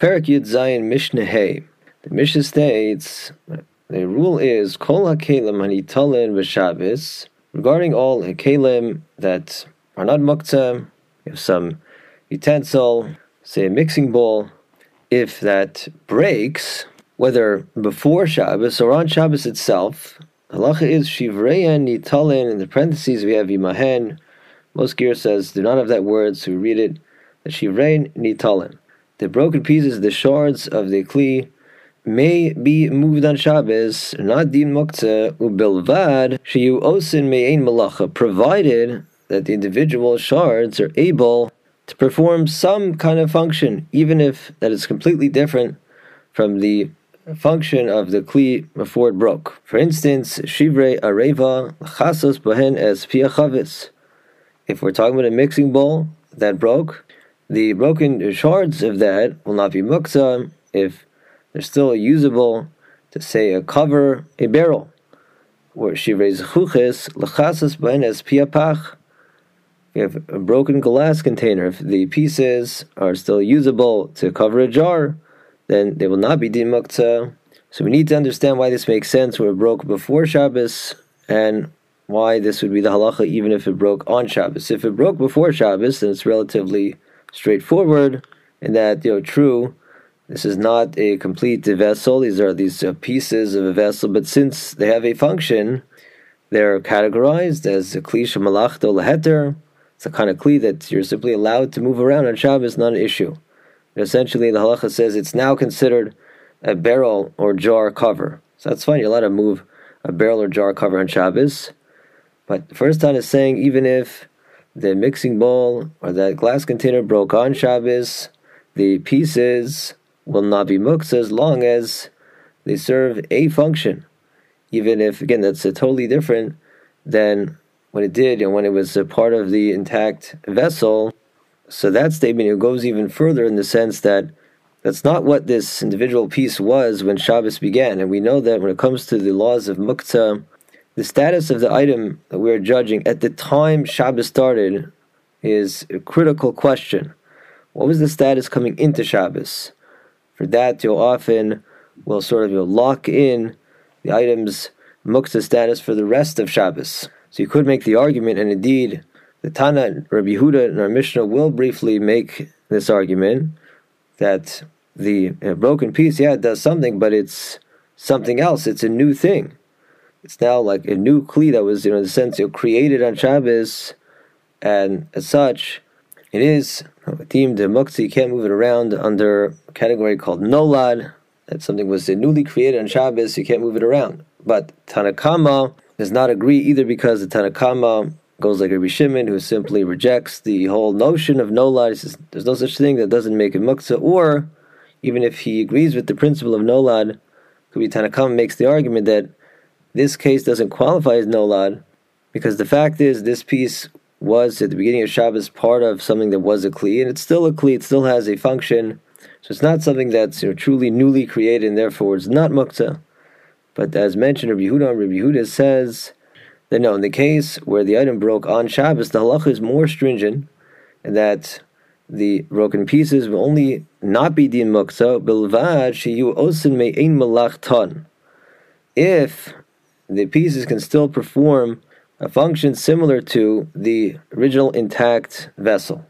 Perek Yud Zayin Mishnah Hey. The Mishnah states the rule is Kol HaKelim Hanitalin V'Shabbos regarding all Hakelim that are not Muktzah, if some utensil, say a mixing bowl, if that breaks, whether before Shabbos or on Shabbos itself, halacha is shivreyan nitalin. In the parentheses we have imahen. Most gear says do not have that word, so we read it. Shivreyan nitalin. The broken pieces, the shards of the kli, may be moved on Shabbos, not din muktzah ubilvad shiyu osin me'ain malacha, provided that the individual shards are able to perform some kind of function, even if that is completely different from the function of the kli before it broke. For instance, shivre areva chasos bohen es piachavis. If we're talking about a mixing bowl that broke, the broken shards of that will not be muktzah if they're still usable to say a cover a barrel. Where shivre chuches lachasas bahen es piapach you have a broken glass container, if the pieces are still usable to cover a jar, then they will not be din muktzah. So we need to understand why this makes sense where it broke before Shabbos and why this would be the halacha even if it broke on Shabbos. If it broke before Shabbos, then it's relatively straightforward in that, you know, true, this is not a complete vessel. These are these uh, pieces of a vessel, but since they have a function, they're categorized as a klisha malachto leheter, it's a kind of kli that you're simply allowed to move around on Shabbos, not an issue. And essentially, the halacha says it's now considered a barrel or jar cover. So that's fine. You're allowed to move a barrel or jar cover on Shabbos. But the first time is saying even if the mixing bowl or that glass container broke on Shabbos, the pieces will not be muktzah as long as they serve a function. Even if, again, that's a totally different than what it did and when it was a part of the intact vessel. So that statement it goes even further in the sense that that's not what this individual piece was when Shabbos began. And we know that when it comes to the laws of muktzah, the status of the item that we're judging at the time Shabbos started is a critical question. What was the status coming into Shabbos? For that, you'll often will sort of you know, lock in the item's muktzah status for the rest of Shabbos. So you could make the argument, and indeed, the Tana, Rabbi Yehuda, and our Mishnah will briefly make this argument that the uh, broken piece, yeah, it does something, but it's something else. It's a new thing. It's now like a new kli that was, you know, in the sense, you know, created on Shabbos, and as such, it is deemed a muktzah. You can't move it around under a category called nolad. That something was newly created on Shabbos. You can't move it around. But Tanakama does not agree either because the Tanakama goes like Rabbi Shimon, who simply rejects the whole notion of nolad. Says there's no such thing that doesn't make it muktzah. Or even if he agrees with the principle of nolad, could be Tanakama makes the argument that this case doesn't qualify as nolad because the fact is this piece was at the beginning of Shabbos part of something that was a kli, and it's still a kli. It still has a function. So it's not something that's you know, truly newly created, and therefore it's not muktzah. But as mentioned, Rabbi Yehuda, Rabbi Yehuda says that no, in the case where the item broke on Shabbos, the halacha is more stringent, and that the broken pieces will only not be din muktzah bilvad osin malach ton. If the pieces can still perform a function similar to the original intact vessel.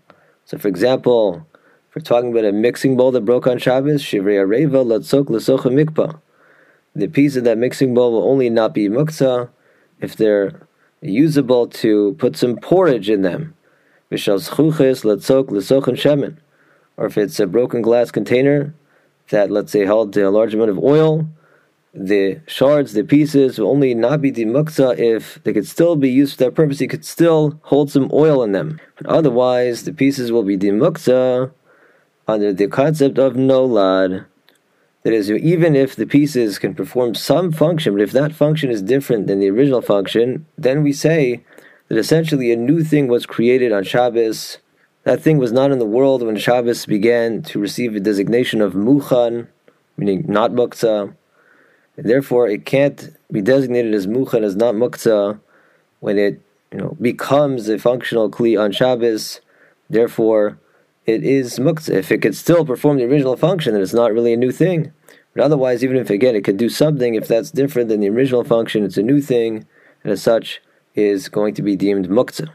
So, for example, if we're talking about a mixing bowl that broke on Shabbos, shivrei areva latzok l'socha mikpa the piece of that mixing bowl will only not be muktzah if they're usable to put some porridge in them. Or if it's a broken glass container that, let's say, held a large amount of oil, the shards, the pieces will only not be muktzah if they could still be used for that purpose. You could still hold some oil in them. But otherwise, the pieces will be muktzah under the concept of nolad. That is, even if the pieces can perform some function, but if that function is different than the original function, then we say that essentially a new thing was created on Shabbos. That thing was not in the world when Shabbos began to receive a designation of Muchan, meaning not Muktzah. Therefore, it can't be designated as Muchan, as not Muktzah, when it you know becomes a functional Kli on Shabbos. Therefore, it is muktzah. If it could still perform the original function, then it's not really a new thing. But otherwise, even if again it could do something, if that's different than the original function, it's a new thing, and as such is going to be deemed muktzah.